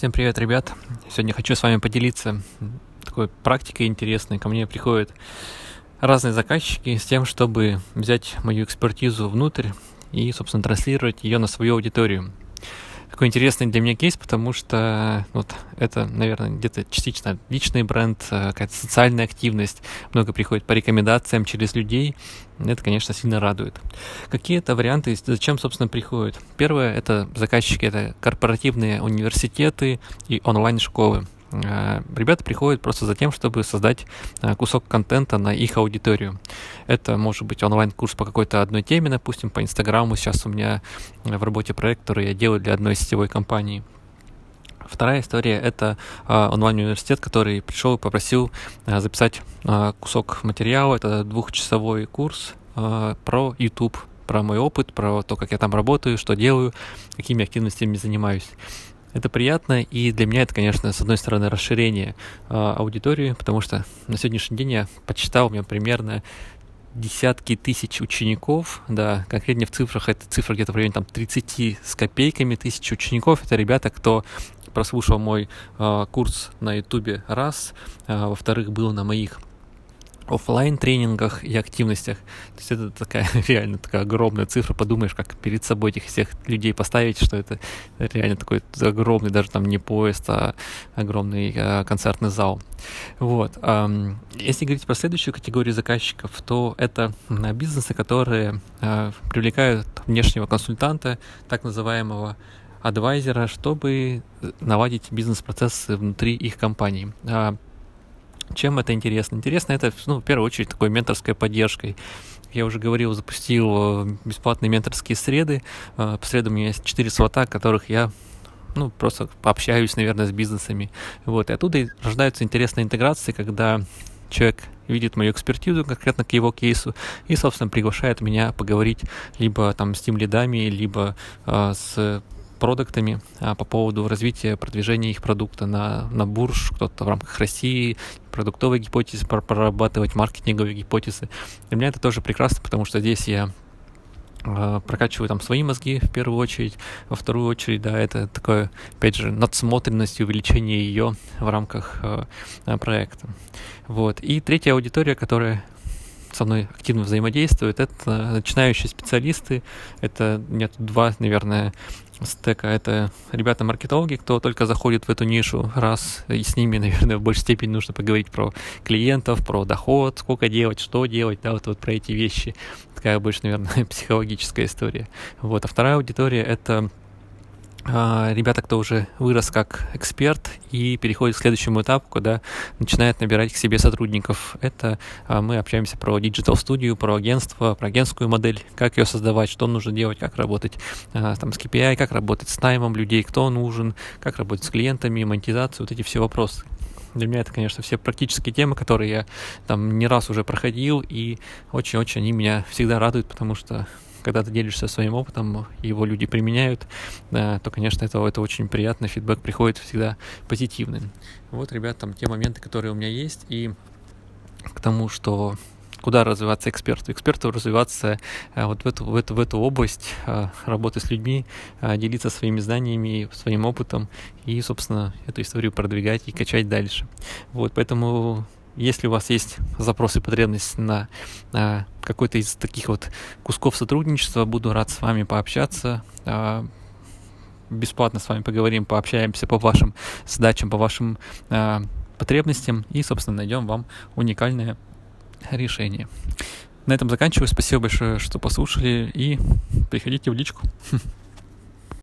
Всем привет, ребят! Сегодня хочу с вами поделиться такой практикой интересной. Ко мне приходят разные заказчики с тем, чтобы взять мою экспертизу внутрь и, собственно, транслировать ее на свою аудиторию такой интересный для меня кейс, потому что вот это, наверное, где-то частично личный бренд, э, какая-то социальная активность, много приходит по рекомендациям через людей. Это, конечно, сильно радует. Какие это варианты, зачем, собственно, приходят? Первое — это заказчики, это корпоративные университеты и онлайн-школы. Э, ребята приходят просто за тем, чтобы создать э, кусок контента на их аудиторию. Это может быть онлайн-курс по какой-то одной теме, допустим, по Инстаграму. Сейчас у меня в работе проект, который я делаю для одной сетевой компании. Вторая история — это э, онлайн-университет, который пришел и попросил записать кусок материала. Это двухчасовой курс про YouTube, про мой опыт, про то, как я там работаю, что делаю, какими активностями занимаюсь. Это приятно, и для меня это, конечно, с одной стороны, расширение э, аудитории, потому что на сегодняшний день я почитал, у меня примерно десятки тысяч учеников, да, конкретнее в цифрах, это цифра где-то в районе там 30 с копейками тысяч учеников, это ребята, кто прослушал мой э, курс на ютубе раз, э, во-вторых, был на моих офлайн тренингах и активностях. То есть это такая реально такая огромная цифра. Подумаешь, как перед собой этих всех людей поставить, что это реально такой огромный, даже там не поезд, а огромный а, концертный зал. Вот. А, если говорить про следующую категорию заказчиков, то это бизнесы, которые а, привлекают внешнего консультанта, так называемого адвайзера, чтобы наладить бизнес-процессы внутри их компании. Чем это интересно? Интересно это, ну, в первую очередь, такой менторской поддержкой. Я уже говорил, запустил э, бесплатные менторские среды. Э, по средам у меня есть 4 слота, которых я ну, просто пообщаюсь, наверное, с бизнесами. Вот, и оттуда рождаются интересные интеграции, когда человек видит мою экспертизу конкретно к его кейсу и, собственно, приглашает меня поговорить либо там с тем лидами, либо э, с продуктами а, по поводу развития, продвижения их продукта на, на бурж, кто-то в рамках России, продуктовые гипотезы прорабатывать, маркетинговые гипотезы. Для меня это тоже прекрасно, потому что здесь я а, прокачиваю там свои мозги в первую очередь, во вторую очередь, да, это такое, опять же, надсмотренность увеличение ее в рамках э, проекта. Вот. И третья аудитория, которая со мной активно взаимодействуют, это начинающие специалисты. Это нет два, наверное, стека. Это ребята-маркетологи, кто только заходит в эту нишу раз, и с ними, наверное, в большей степени нужно поговорить про клиентов, про доход, сколько делать, что делать, да, вот, вот про эти вещи. Такая больше, наверное, психологическая история. Вот. А вторая аудитория — это ребята, кто уже вырос как эксперт и переходит к следующему этапу, когда начинает набирать к себе сотрудников. Это а, мы общаемся про Studio, про агентство, про агентскую модель, как ее создавать, что нужно делать, как работать а, там, с KPI, как работать с таймом людей, кто нужен, как работать с клиентами, монетизацию, вот эти все вопросы. Для меня это, конечно, все практические темы, которые я там не раз уже проходил, и очень-очень они меня всегда радуют, потому что когда ты делишься своим опытом, его люди применяют, то, конечно, это, это очень приятно, фидбэк приходит всегда позитивный. Вот, ребят, там те моменты, которые у меня есть, и к тому, что куда развиваться эксперту. Эксперту развиваться а, вот в эту, в эту, в эту область а, работы с людьми, а, делиться своими знаниями, своим опытом и, собственно, эту историю продвигать и качать дальше. Вот, поэтому если у вас есть запрос и потребность на, на какой-то из таких вот кусков сотрудничества, буду рад с вами пообщаться. А, бесплатно с вами поговорим, пообщаемся по вашим задачам, по вашим а, потребностям и, собственно, найдем вам уникальное решение. На этом заканчиваю. Спасибо большое, что послушали и приходите в личку.